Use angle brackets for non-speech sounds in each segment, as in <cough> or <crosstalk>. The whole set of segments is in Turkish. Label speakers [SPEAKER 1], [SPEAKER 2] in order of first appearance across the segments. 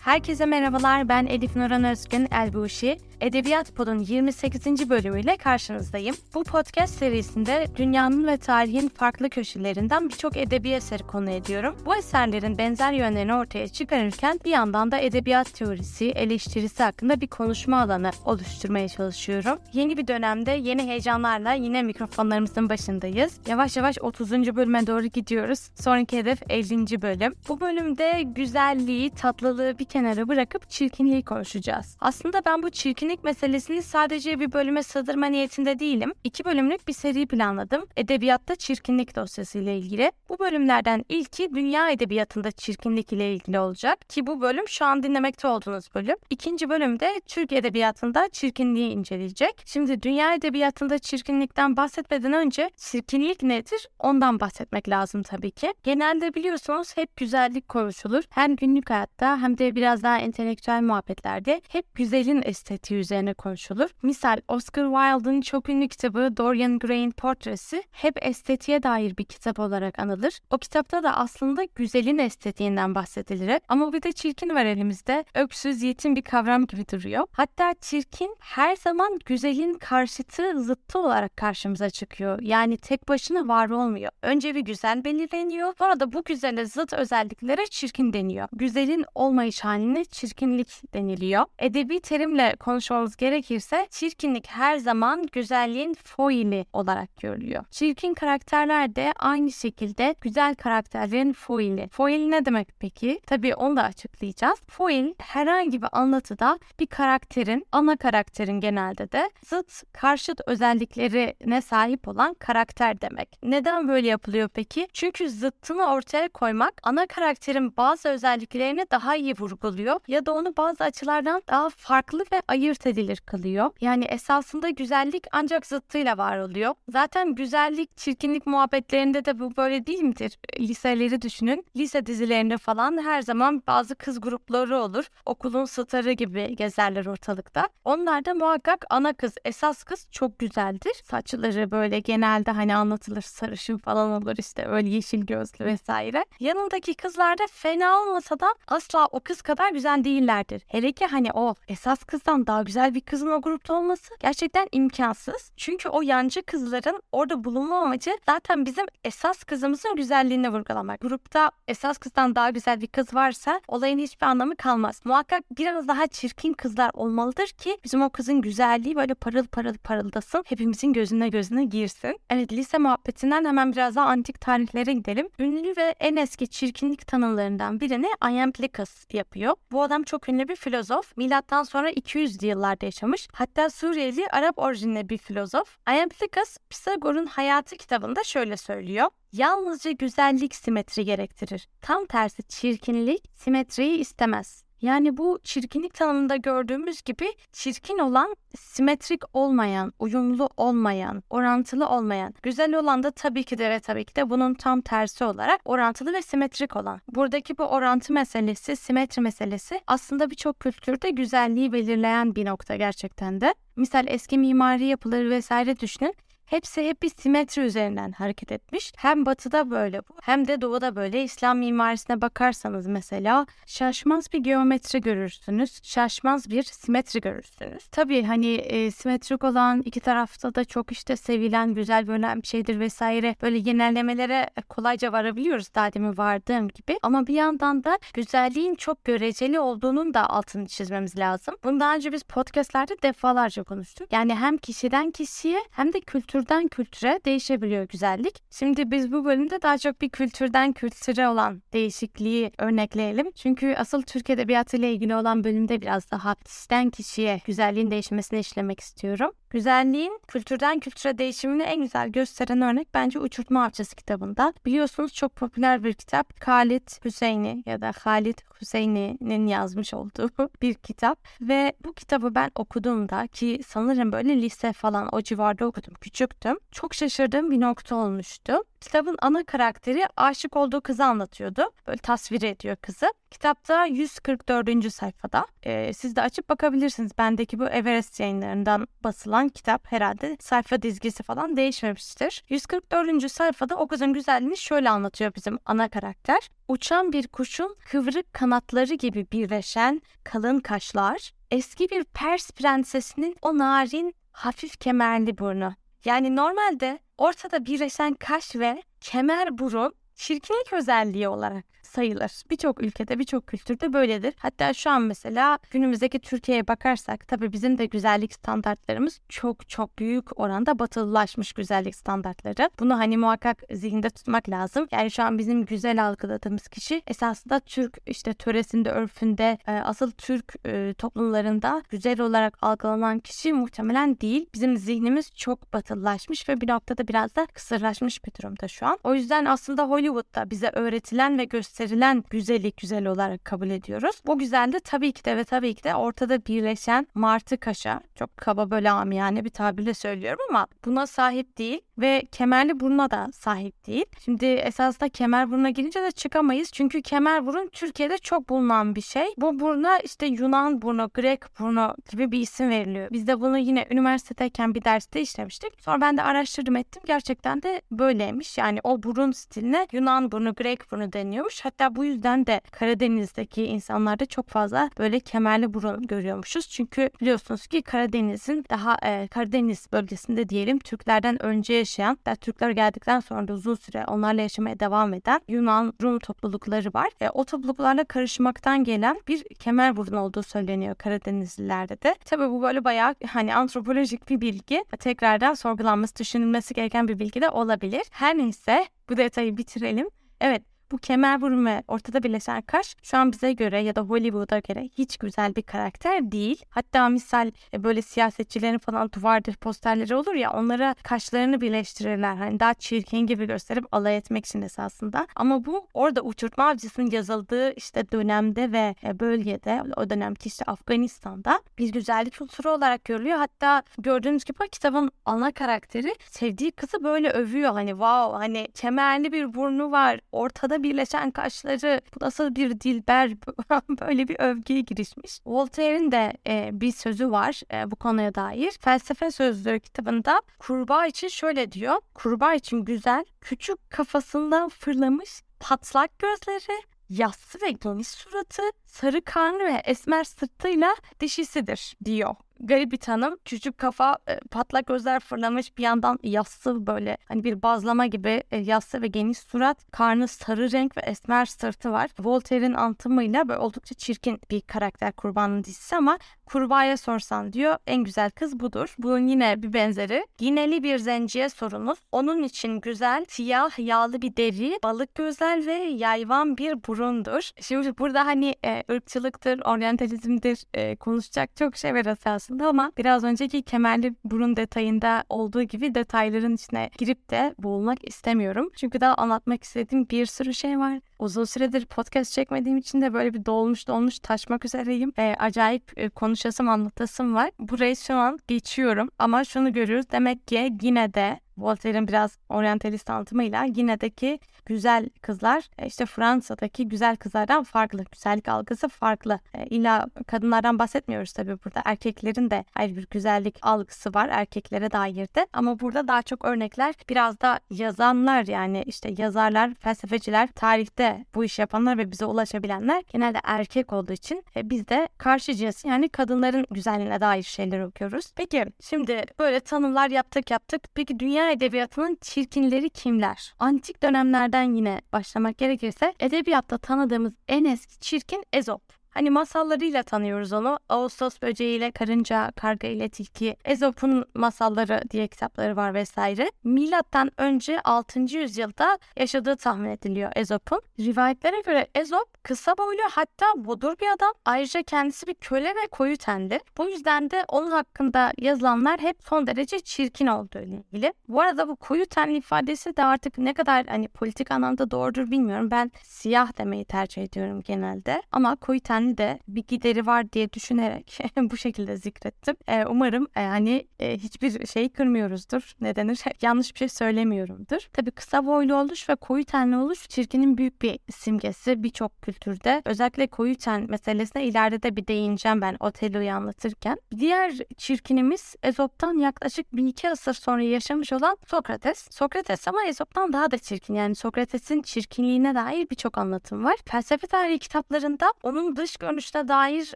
[SPEAKER 1] Herkese merhabalar, ben Elif Nuran Özgün Elbuşi. Edebiyat Pod'un 28. bölümüyle karşınızdayım. Bu podcast serisinde dünyanın ve tarihin farklı köşelerinden birçok edebi eseri konu ediyorum. Bu eserlerin benzer yönlerini ortaya çıkarırken bir yandan da edebiyat teorisi, eleştirisi hakkında bir konuşma alanı oluşturmaya çalışıyorum. Yeni bir dönemde yeni heyecanlarla yine mikrofonlarımızın başındayız. Yavaş yavaş 30. bölüme doğru gidiyoruz. Sonraki hedef 50. bölüm. Bu bölümde güzelliği, tatlılığı bir kenara bırakıp çirkinliği konuşacağız. Aslında ben bu çirkinlik meselesini sadece bir bölüme sığdırma niyetinde değilim. İki bölümlük bir seri planladım. Edebiyatta çirkinlik dosyası ile ilgili. Bu bölümlerden ilki dünya edebiyatında çirkinlik ile ilgili olacak ki bu bölüm şu an dinlemekte olduğunuz bölüm. İkinci bölümde Türk edebiyatında çirkinliği inceleyecek. Şimdi dünya edebiyatında çirkinlikten bahsetmeden önce çirkinlik nedir ondan bahsetmek lazım tabii ki. Genelde biliyorsunuz hep güzellik konuşulur. Hem günlük hayatta hem de biraz daha entelektüel muhabbetlerde hep güzelin estetiği üzerine konuşulur. Misal Oscar Wilde'ın çok ünlü kitabı Dorian Gray'in Portresi hep estetiğe dair bir kitap olarak anılır. O kitapta da aslında güzelin estetiğinden bahsedilir. Ama bir de çirkin var elimizde. Öksüz, yetim bir kavram gibi duruyor. Hatta çirkin her zaman güzelin karşıtı, zıttı olarak karşımıza çıkıyor. Yani tek başına var olmuyor. Önce bir güzel belirleniyor. Sonra da bu güzele zıt özelliklere çirkin deniyor. Güzelin olmayış haline çirkinlik deniliyor. Edebi terimle konuşmamız gerekirse çirkinlik her zaman güzelliğin foili olarak görülüyor. Çirkin karakterler de aynı şekilde güzel karakterlerin foili. Foil ne demek peki? Tabii onu da açıklayacağız. Foil herhangi bir anlatıda bir karakterin, ana karakterin genelde de zıt, karşıt özelliklerine sahip olan karakter demek. Neden böyle yapılıyor peki? Çünkü zıttını ortaya koymak ana karakterin bazı özelliklerini daha iyi vurguluyor ya da onu bazı açılardan daha farklı ve ayırt edilir kılıyor. Yani esasında güzellik ancak zıttıyla var oluyor. Zaten güzellik, çirkinlik muhabbetlerinde de bu böyle değil midir? Liseleri düşünün. Lise dizilerinde falan her zaman bazı kız grupları olur. Okulun starı gibi gezerler ortalıkta. Onlar da muhakkak ana kız, esas kız çok güzeldir. Saçları böyle genelde hani anlatılır sarışın falan olur işte öyle yeşil gözlü vesaire. Yanındaki kızlar da fena olmasa da asla o kız kadar güzel değillerdir. Hele ki hani o esas kızdan daha güzel bir kızın o grupta olması gerçekten imkansız. Çünkü o yancı kızların orada bulunma amacı zaten bizim esas kızımızın güzelliğini vurgulamak. Grupta esas kızdan daha güzel bir kız varsa olayın hiçbir anlamı kalmaz. Muhakkak biraz daha çirkin kızlar olmalıdır ki bizim o kızın güzelliği böyle parıl parıl parıldasın. Hepimizin gözüne gözüne girsin. Evet lise muhabbetinden hemen biraz daha antik tarihlere gidelim. Ünlü ve en eski çirkinlik tanımlarından birini Iamblichus yapıyor. Bu adam çok ünlü bir filozof. Milattan sonra 200 yıllarda yaşamış. Hatta Suriyeli Arap orijinli bir filozof. Iamblichus Pisagor'un hayatı kitabında şöyle söylüyor. Yalnızca güzellik simetri gerektirir. Tam tersi çirkinlik simetriyi istemez. Yani bu çirkinlik tanımında gördüğümüz gibi çirkin olan simetrik olmayan, uyumlu olmayan, orantılı olmayan. Güzel olan da tabii ki de ve tabii ki de bunun tam tersi olarak orantılı ve simetrik olan. Buradaki bu orantı meselesi, simetri meselesi aslında birçok kültürde güzelliği belirleyen bir nokta gerçekten de. Misal eski mimari yapıları vesaire düşünün. Hepsi hep bir simetri üzerinden hareket etmiş. Hem batıda böyle bu hem de doğuda böyle. İslam mimarisine bakarsanız mesela şaşmaz bir geometri görürsünüz. Şaşmaz bir simetri görürsünüz. Tabii hani e, simetrik olan iki tarafta da çok işte sevilen, güzel görülen bir şeydir vesaire. Böyle genellemelere kolayca varabiliyoruz daha demin vardığım gibi. Ama bir yandan da güzelliğin çok göreceli olduğunun da altını çizmemiz lazım. Bunu daha önce biz podcastlerde defalarca konuştuk. Yani hem kişiden kişiye hem de kültür kültürden kültüre değişebiliyor güzellik. Şimdi biz bu bölümde daha çok bir kültürden kültüre olan değişikliği örnekleyelim. Çünkü asıl Türk Edebiyatı ile ilgili olan bölümde biraz daha kişiden kişiye güzelliğin değişmesini işlemek istiyorum. Güzelliğin kültürden kültüre değişimini en güzel gösteren örnek bence Uçurtma Avcısı kitabında. Biliyorsunuz çok popüler bir kitap. Halit Hüseyni ya da Halit Hüseyni'nin yazmış olduğu <laughs> bir kitap. Ve bu kitabı ben okuduğumda ki sanırım böyle lise falan o civarda okudum. Küçüktüm. Çok şaşırdığım bir nokta olmuştu. Kitabın ana karakteri aşık olduğu kızı anlatıyordu. Böyle tasvir ediyor kızı. Kitapta 144. sayfada. Ee, siz de açıp bakabilirsiniz. Bendeki bu Everest yayınlarından basılan kitap herhalde sayfa dizgisi falan değişmemiştir. 144. sayfada o kızın güzelliğini şöyle anlatıyor bizim ana karakter. Uçan bir kuşun kıvrık kanatları gibi birleşen kalın kaşlar, eski bir Pers prensesinin o narin hafif kemerli burnu. Yani normalde ortada birleşen kaş ve kemer burun çirkinlik özelliği olarak sayılır. Birçok ülkede, birçok kültürde böyledir. Hatta şu an mesela günümüzdeki Türkiye'ye bakarsak tabii bizim de güzellik standartlarımız çok çok büyük oranda batılılaşmış güzellik standartları. Bunu hani muhakkak zihinde tutmak lazım. Yani şu an bizim güzel algıladığımız kişi esasında Türk işte töresinde, örfünde, e, asıl Türk e, toplumlarında güzel olarak algılanan kişi muhtemelen değil. Bizim zihnimiz çok batılılaşmış ve bir noktada biraz da kısırlaşmış bir durumda şu an. O yüzden aslında Hollywood'da bize öğretilen ve gösterilen gösterilen güzellik güzel olarak kabul ediyoruz. Bu güzel de tabii ki de ve tabii ki de ortada birleşen martı kaşa. Çok kaba böyle amiyane bir tabirle söylüyorum ama buna sahip değil ve kemerli buruna da sahip değil. Şimdi esasında kemer buruna girince de çıkamayız. Çünkü kemer burun Türkiye'de çok bulunan bir şey. Bu buruna işte Yunan burnu, Grek burnu gibi bir isim veriliyor. Biz de bunu yine üniversitedeyken bir derste işlemiştik. Sonra ben de araştırdım ettim. Gerçekten de böyleymiş. Yani o burun stiline Yunan burnu, Grek burnu deniyormuş. Hatta bu yüzden de Karadeniz'deki insanlarda çok fazla böyle kemerli burun görüyormuşuz. Çünkü biliyorsunuz ki Karadeniz'in daha e, Karadeniz bölgesinde diyelim Türklerden önce yaşayan ve Türkler geldikten sonra da uzun süre onlarla yaşamaya devam eden Yunan Rum toplulukları var. E, o topluluklarla karışmaktan gelen bir kemer burun olduğu söyleniyor Karadenizlilerde de. Tabii bu böyle bayağı hani antropolojik bir bilgi. Tekrardan sorgulanması, düşünülmesi gereken bir bilgi de olabilir. Her neyse bu detayı bitirelim. Evet bu kemer burun ortada birleşen kaş şu an bize göre ya da Hollywood'a göre hiç güzel bir karakter değil. Hatta misal e, böyle siyasetçilerin falan duvardır posterleri olur ya onlara kaşlarını birleştirirler. Hani daha çirkin gibi gösterip alay etmek için esasında. Ama bu orada uçurtma avcısının yazıldığı işte dönemde ve e, bölgede o dönemki işte Afganistan'da bir güzellik unsuru olarak görülüyor. Hatta gördüğünüz gibi kitabın ana karakteri sevdiği kızı böyle övüyor. Hani wow hani kemerli bir burnu var. Ortada birleşen kaşları bu nasıl bir dilber <laughs> böyle bir övgüye girişmiş. Voltaire'in de e, bir sözü var e, bu konuya dair. Felsefe Sözlüğü kitabında kurbağa için şöyle diyor. Kurbağa için güzel, küçük kafasından fırlamış patlak gözleri, yassı ve geniş suratı, sarı karnı ve esmer sırtıyla dişisidir diyor garip bir tanım. Küçük kafa, e, patlak gözler fırlamış bir yandan yassı böyle hani bir bazlama gibi e, yassı ve geniş surat. Karnı sarı renk ve esmer sırtı var. Voltaire'in antımıyla böyle oldukça çirkin bir karakter kurbanın dizisi ama kurbağaya sorsan diyor en güzel kız budur. Bunun yine bir benzeri. Gineli bir zenciye sorunuz. Onun için güzel, siyah, yağlı bir deri, balık gözler ve yayvan bir burundur. Şimdi burada hani e, ırkçılıktır, oryantalizmdir e, konuşacak çok şey var esasında aslında ama biraz önceki kemerli burun detayında olduğu gibi detayların içine girip de boğulmak istemiyorum. Çünkü daha anlatmak istediğim bir sürü şey var. Uzun süredir podcast çekmediğim için de böyle bir dolmuş dolmuş taşmak üzereyim. E, acayip e, konuşasım anlatasım var. Burayı şu an geçiyorum ama şunu görüyoruz. Demek ki yine de Voltaire'in biraz oryantalist anlatımıyla yinedeki güzel kızlar e, işte Fransa'daki güzel kızlardan farklı. Güzellik algısı farklı. E, kadınlardan bahsetmiyoruz tabii burada. Erkeklerin de ayrı bir güzellik algısı var erkeklere dair de. Ama burada daha çok örnekler biraz da yazanlar yani işte yazarlar, felsefeciler, tarihte bu iş yapanlar ve bize ulaşabilenler genelde erkek olduğu için e, biz de karşı cins yani kadınların güzelliğine dair şeyler okuyoruz. Peki şimdi böyle tanımlar yaptık yaptık. Peki dünya edebiyatının çirkinleri kimler? Antik dönemlerden yine başlamak gerekirse edebiyatta tanıdığımız en eski çirkin Ezop. Hani masallarıyla tanıyoruz onu. Ağustos böceğiyle karınca, karga ile tilki, Ezop'un masalları diye kitapları var vesaire. Milattan önce 6. yüzyılda yaşadığı tahmin ediliyor Ezop'un. Rivayetlere göre Ezop kısa boylu hatta bodur bir adam. Ayrıca kendisi bir köle ve koyu tenli. Bu yüzden de onun hakkında yazılanlar hep son derece çirkin olduğu ile ilgili. Bu arada bu koyu tenli ifadesi de artık ne kadar hani politik anlamda doğrudur bilmiyorum. Ben siyah demeyi tercih ediyorum genelde. Ama koyu tenli denli de bir gideri var diye düşünerek <laughs> bu şekilde zikrettim. E, umarım e, hani e, hiçbir şey kırmıyoruzdur. Ne denir? Yanlış bir şey söylemiyorumdur. Tabii kısa boylu oluş ve koyu tenli oluş çirkinin büyük bir simgesi birçok kültürde. Özellikle koyu ten meselesine ileride de bir değineceğim ben Otello'yu anlatırken. Diğer çirkinimiz Ezop'tan yaklaşık bir iki asır sonra yaşamış olan Sokrates. Sokrates ama Ezop'tan daha da çirkin. Yani Sokrates'in çirkinliğine dair birçok anlatım var. Felsefe tarihi kitaplarında onun dış görünüşüne dair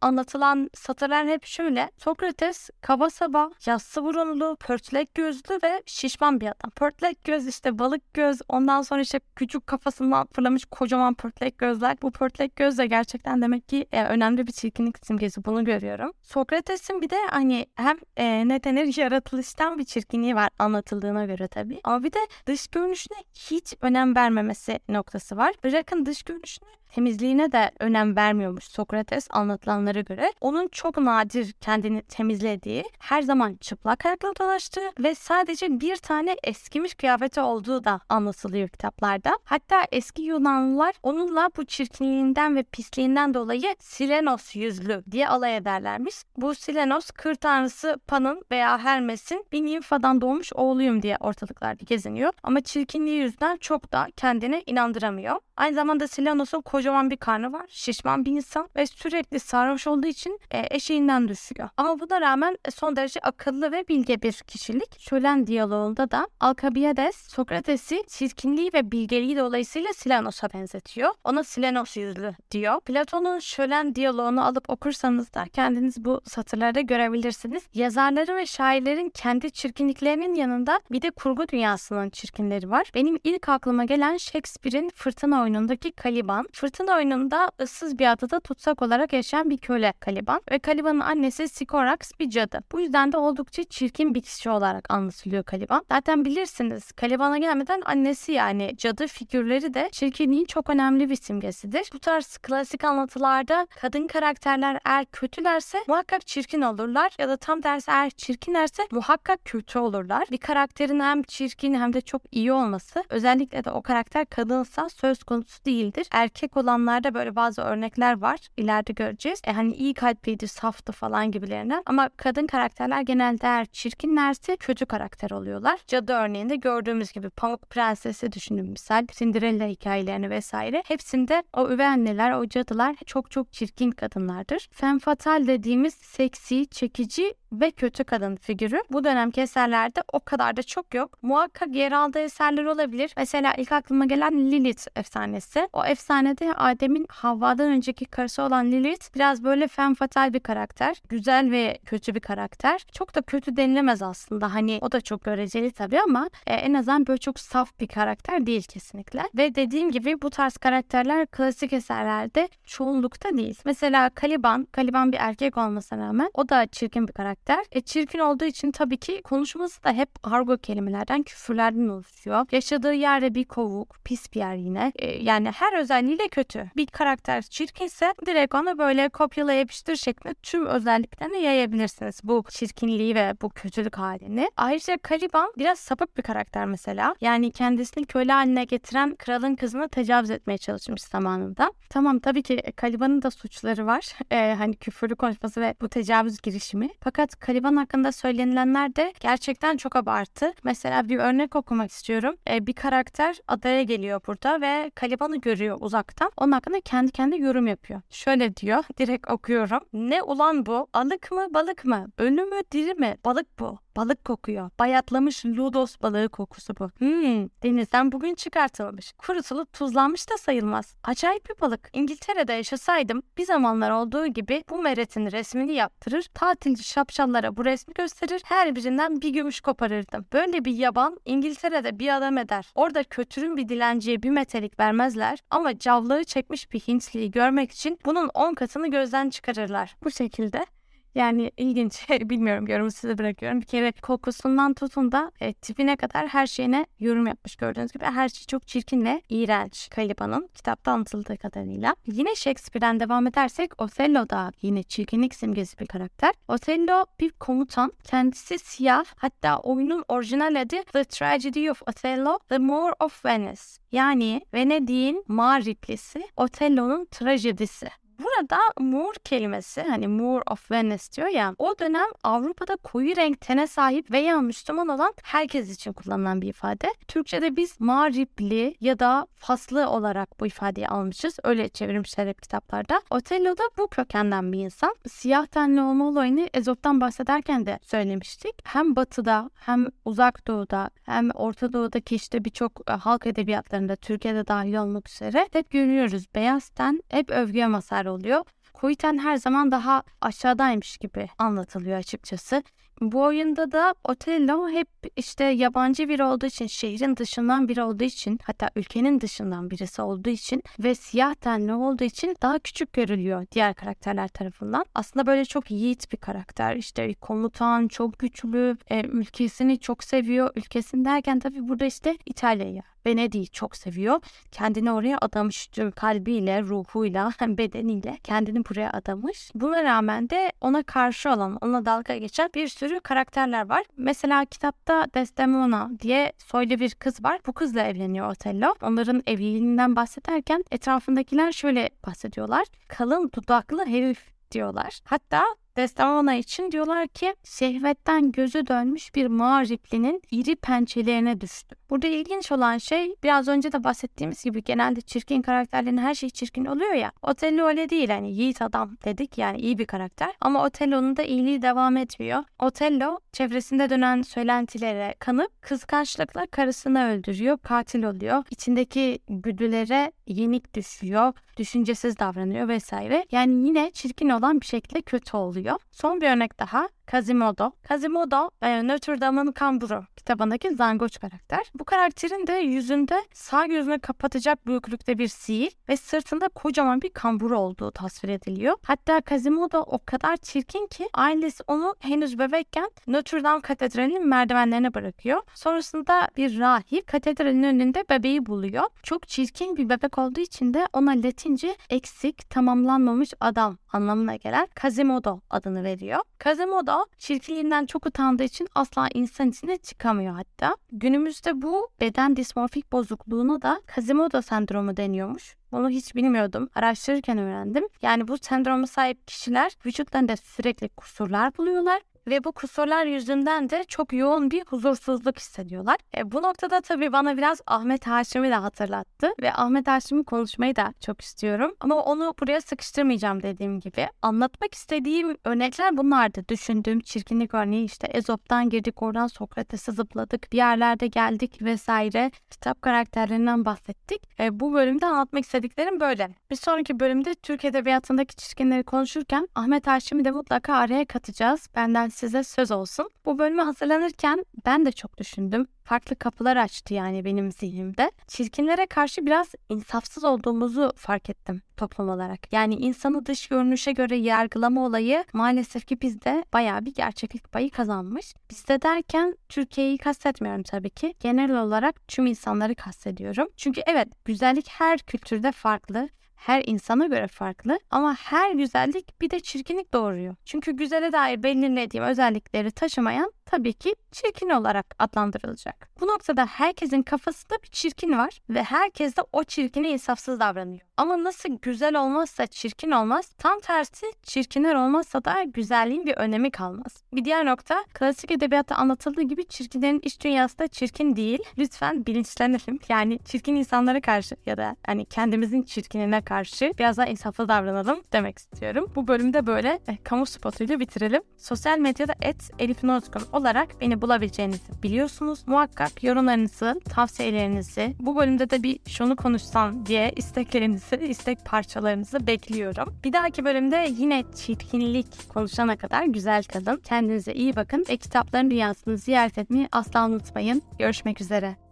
[SPEAKER 1] anlatılan satırlar hep şöyle. Sokrates kaba saba, yassı burunlu, pörtlek gözlü ve şişman bir adam. Pörtlek göz işte balık göz ondan sonra işte küçük kafasından fırlamış kocaman pörtlek gözler. Bu pörtlek göz de gerçekten demek ki e, önemli bir çirkinlik simgesi bunu görüyorum. Sokrates'in bir de hani hem e, ne denir <laughs> yaratılıştan bir çirkinliği var anlatıldığına göre tabii. Ama bir de dış görünüşüne hiç önem vermemesi noktası var. Bırakın dış görünüşüne temizliğine de önem vermiyormuş Sokrates anlatılanlara göre. Onun çok nadir kendini temizlediği, her zaman çıplak ayakla dolaştığı ve sadece bir tane eskimiş kıyafeti olduğu da anlatılıyor kitaplarda. Hatta eski Yunanlılar onunla bu çirkinliğinden ve pisliğinden dolayı Silenos yüzlü diye alay ederlermiş. Bu Silenos kır tanrısı Pan'ın veya Hermes'in bir nimfadan doğmuş oğluyum diye ortalıklarda geziniyor. Ama çirkinliği yüzünden çok da kendine inandıramıyor. Aynı zamanda Silenos'un kocaman bir karnı var. Şişman bir insan ve sürekli sarhoş olduğu için e, eşeğinden düşüyor. Ama buna rağmen e, son derece akıllı ve bilge bir kişilik. Şölen diyaloğunda da Alkabiades Sokrates'i çirkinliği ve bilgeliği dolayısıyla Silenos'a benzetiyor. Ona Silenos yüzlü diyor. Platon'un Şölen diyaloğunu alıp okursanız da kendiniz bu satırlarda görebilirsiniz. Yazarları ve şairlerin kendi çirkinliklerinin yanında bir de kurgu dünyasının çirkinleri var. Benim ilk aklıma gelen Shakespeare'in Fırtına oyunundaki Caliban. Fırtına oyununda ıssız bir adada tutsak olarak yaşayan bir köle Caliban ve Caliban'ın annesi Sycorax bir cadı. Bu yüzden de oldukça çirkin bir kişi olarak anlatılıyor Caliban. Zaten bilirsiniz Caliban'a gelmeden annesi yani cadı figürleri de çirkinliğin çok önemli bir simgesidir. Bu tarz klasik anlatılarda kadın karakterler eğer kötülerse muhakkak çirkin olurlar ya da tam tersi eğer çirkinlerse muhakkak kötü olurlar. Bir karakterin hem çirkin hem de çok iyi olması özellikle de o karakter kadınsa söz konusu değildir. Erkek olanlarda böyle bazı örnekler var. İleride göreceğiz. E hani iyi kalpliydi, saftı falan gibilerinden. Ama kadın karakterler genelde eğer çirkinlerse kötü karakter oluyorlar. Cadı örneğinde gördüğümüz gibi Pamuk Prenses'i düşünün misal. Cinderella hikayelerini vesaire. Hepsinde o üvey anneler, o cadılar çok çok çirkin kadınlardır. Femme fatale dediğimiz seksi, çekici ve kötü kadın figürü bu dönemki eserlerde o kadar da çok yok. Muhakkak yer aldığı eserler olabilir. Mesela ilk aklıma gelen Lilith efsanesi. O efsanede Adem'in Havva'dan önceki karısı olan Lilith biraz böyle femme fatale bir karakter. Güzel ve kötü bir karakter. Çok da kötü denilemez aslında. Hani o da çok göreceli tabii ama e, en azından böyle çok saf bir karakter değil kesinlikle. Ve dediğim gibi bu tarz karakterler klasik eserlerde çoğunlukta değil. Mesela Caliban, Caliban bir erkek olmasına rağmen o da çirkin bir karakter. E çirkin olduğu için tabii ki konuşması da hep argo kelimelerden, küfürlerden oluşuyor. Yaşadığı yerde bir kovuk, pis bir yer yine. E, yani her özelliğiyle kötü. Bir karakter çirkinse direkt onu böyle kopyala yapıştır şeklinde tüm özelliklerini yayabilirsiniz. Bu çirkinliği ve bu kötülük halini. Ayrıca Caliban biraz sapık bir karakter mesela. Yani kendisini köle haline getiren kralın kızını tecavüz etmeye çalışmış zamanında. Tamam tabii ki Caliban'ın da suçları var. <laughs> E, hani küfürlü konuşması ve bu tecavüz girişimi. Fakat Caliban hakkında söylenilenler de gerçekten çok abartı. Mesela bir örnek okumak istiyorum. E, bir karakter adaya geliyor burada ve Caliban'ı görüyor uzaktan. Onun hakkında kendi kendi yorum yapıyor. Şöyle diyor. <laughs> Direkt okuyorum. Ne ulan bu? Alık mı balık mı? Ölü mü diri mi? Balık bu. Balık kokuyor. Bayatlamış lodos balığı kokusu bu. Hmm, denizden bugün çıkartılmış. Kurutulup tuzlanmış da sayılmaz. Acayip bir balık. İngiltere'de yaşasaydım bir zamanlar olduğu gibi bu meretin resmini yaptırır, tatilci şapşallara bu resmi gösterir, her birinden bir gümüş koparırdım. Böyle bir yaban İngiltere'de bir adam eder. Orada kötürün bir dilenciye bir metelik vermezler ama cavlığı çekmiş bir Hintliyi görmek için bunun 10 katını gözden çıkarırlar. Bu şekilde yani ilginç. <laughs> Bilmiyorum yorumu size bırakıyorum. Bir kere kokusundan tutun da e, tipine kadar her şeyine yorum yapmış gördüğünüz gibi. Her şey çok çirkin ve iğrenç Kaliba'nın kitapta anlatıldığı kadarıyla. Yine Shakespeare'den devam edersek Othello da yine çirkinlik simgesi bir karakter. Othello bir komutan. Kendisi siyah. Hatta oyunun orijinal adı The Tragedy of Othello, The Moor of Venice. Yani Venedik'in mağriplisi, Othello'nun trajedisi. Arada Moor kelimesi hani Moor of Venice diyor ya o dönem Avrupa'da koyu renk tene sahip veya Müslüman olan herkes için kullanılan bir ifade. Türkçe'de biz mağripli ya da faslı olarak bu ifadeyi almışız. Öyle çevirmişler hep kitaplarda. Otello da bu kökenden bir insan. Siyah tenli olma olayını Ezop'tan bahsederken de söylemiştik. Hem batıda hem uzak doğuda hem Orta Doğu'daki işte birçok e, halk edebiyatlarında Türkiye'de dahil olmak üzere hep görüyoruz. Beyaz ten hep övgüye mazhar oluyor. Koyu ten her zaman daha aşağıdaymış gibi anlatılıyor açıkçası. Bu oyunda da Otello hep işte yabancı biri olduğu için, şehrin dışından biri olduğu için, hatta ülkenin dışından birisi olduğu için ve siyah tenli olduğu için daha küçük görülüyor diğer karakterler tarafından. Aslında böyle çok yiğit bir karakter. İşte komutan, çok güçlü, e, ülkesini çok seviyor. Ülkesini derken tabii burada işte İtalya'yı Venedik'i çok seviyor. Kendini oraya adamış kalbiyle, ruhuyla, <laughs> bedeniyle kendini buraya adamış. Buna rağmen de ona karşı olan, ona dalga geçen bir sürü karakterler var. Mesela kitapta Desdemona diye soylu bir kız var. Bu kızla evleniyor Otello. Onların evliliğinden bahsederken etrafındakiler şöyle bahsediyorlar. Kalın dudaklı herif diyorlar. Hatta Desdemona için diyorlar ki şehvetten gözü dönmüş bir mağriplinin iri pençelerine düştü. Burada ilginç olan şey biraz önce de bahsettiğimiz gibi genelde çirkin karakterlerin her şey çirkin oluyor ya. Otello öyle değil hani yiğit adam dedik yani iyi bir karakter. Ama Otello'nun da iyiliği devam etmiyor. Otello çevresinde dönen söylentilere kanıp kıskançlıkla karısını öldürüyor, katil oluyor. İçindeki güdülere yenik düşüyor, düşüncesiz davranıyor vesaire. Yani yine çirkin olan bir şekilde kötü oluyor. Son bir örnek daha. Quasimodo. Quasimodo e, Notre Dame'ın kamburu kitabındaki zangoç karakter. Bu karakterin de yüzünde sağ gözünü kapatacak büyüklükte bir sihir ve sırtında kocaman bir kamburu olduğu tasvir ediliyor. Hatta Quasimodo o kadar çirkin ki ailesi onu henüz bebekken Notre Dame Katedrali'nin merdivenlerine bırakıyor. Sonrasında bir rahip katedralin önünde bebeği buluyor. Çok çirkin bir bebek olduğu için de ona Latince eksik, tamamlanmamış adam anlamına gelen Quasimodo adını veriyor. Çirkinliğinden çok utandığı için asla insan içine çıkamıyor hatta. Günümüzde bu beden dismorfik bozukluğuna da Quasimodo sendromu deniyormuş. Bunu hiç bilmiyordum. Araştırırken öğrendim. Yani bu sendroma sahip kişiler vücutlarında sürekli kusurlar buluyorlar ve bu kusurlar yüzünden de çok yoğun bir huzursuzluk hissediyorlar. E, bu noktada tabii bana biraz Ahmet Haşim'i de hatırlattı ve Ahmet Haşim'i konuşmayı da çok istiyorum. Ama onu buraya sıkıştırmayacağım dediğim gibi. Anlatmak istediğim örnekler bunlardı. Düşündüğüm çirkinlik örneği işte Ezop'tan girdik oradan Sokrates'e zıpladık. Bir yerlerde geldik vesaire. Kitap karakterlerinden bahsettik. E, bu bölümde anlatmak istediklerim böyle. Bir sonraki bölümde Türk Edebiyatı'ndaki çirkinleri konuşurken Ahmet Haşim'i de mutlaka araya katacağız. Benden size söz olsun. Bu bölümü hazırlanırken ben de çok düşündüm. Farklı kapılar açtı yani benim zihnimde. Çirkinlere karşı biraz insafsız olduğumuzu fark ettim toplum olarak. Yani insanı dış görünüşe göre yargılama olayı maalesef ki bizde bayağı bir gerçeklik payı kazanmış. Bizde derken Türkiye'yi kastetmiyorum tabii ki. Genel olarak tüm insanları kastediyorum. Çünkü evet güzellik her kültürde farklı her insana göre farklı ama her güzellik bir de çirkinlik doğuruyor. Çünkü güzele dair belirlediğim özellikleri taşımayan tabii ki çirkin olarak adlandırılacak. Bu noktada herkesin kafasında bir çirkin var ve herkes de o çirkine insafsız davranıyor. Ama nasıl güzel olmazsa çirkin olmaz, tam tersi çirkinler olmazsa da güzelliğin bir önemi kalmaz. Bir diğer nokta, klasik edebiyatta anlatıldığı gibi çirkinlerin iç dünyası da çirkin değil. Lütfen bilinçlenelim. Yani çirkin insanlara karşı ya da hani kendimizin çirkinine karşı biraz daha insaflı davranalım demek istiyorum. Bu bölümde böyle e, kamu spotuyla bitirelim. Sosyal medyada et Elif Nozgun olarak beni bulabileceğinizi biliyorsunuz. Muhakkak yorumlarınızı, tavsiyelerinizi, bu bölümde de bir şunu konuşsam diye isteklerinizi, istek parçalarınızı bekliyorum. Bir dahaki bölümde yine çirkinlik konuşana kadar güzel kalın. Kendinize iyi bakın ve kitapların dünyasını ziyaret etmeyi asla unutmayın. Görüşmek üzere.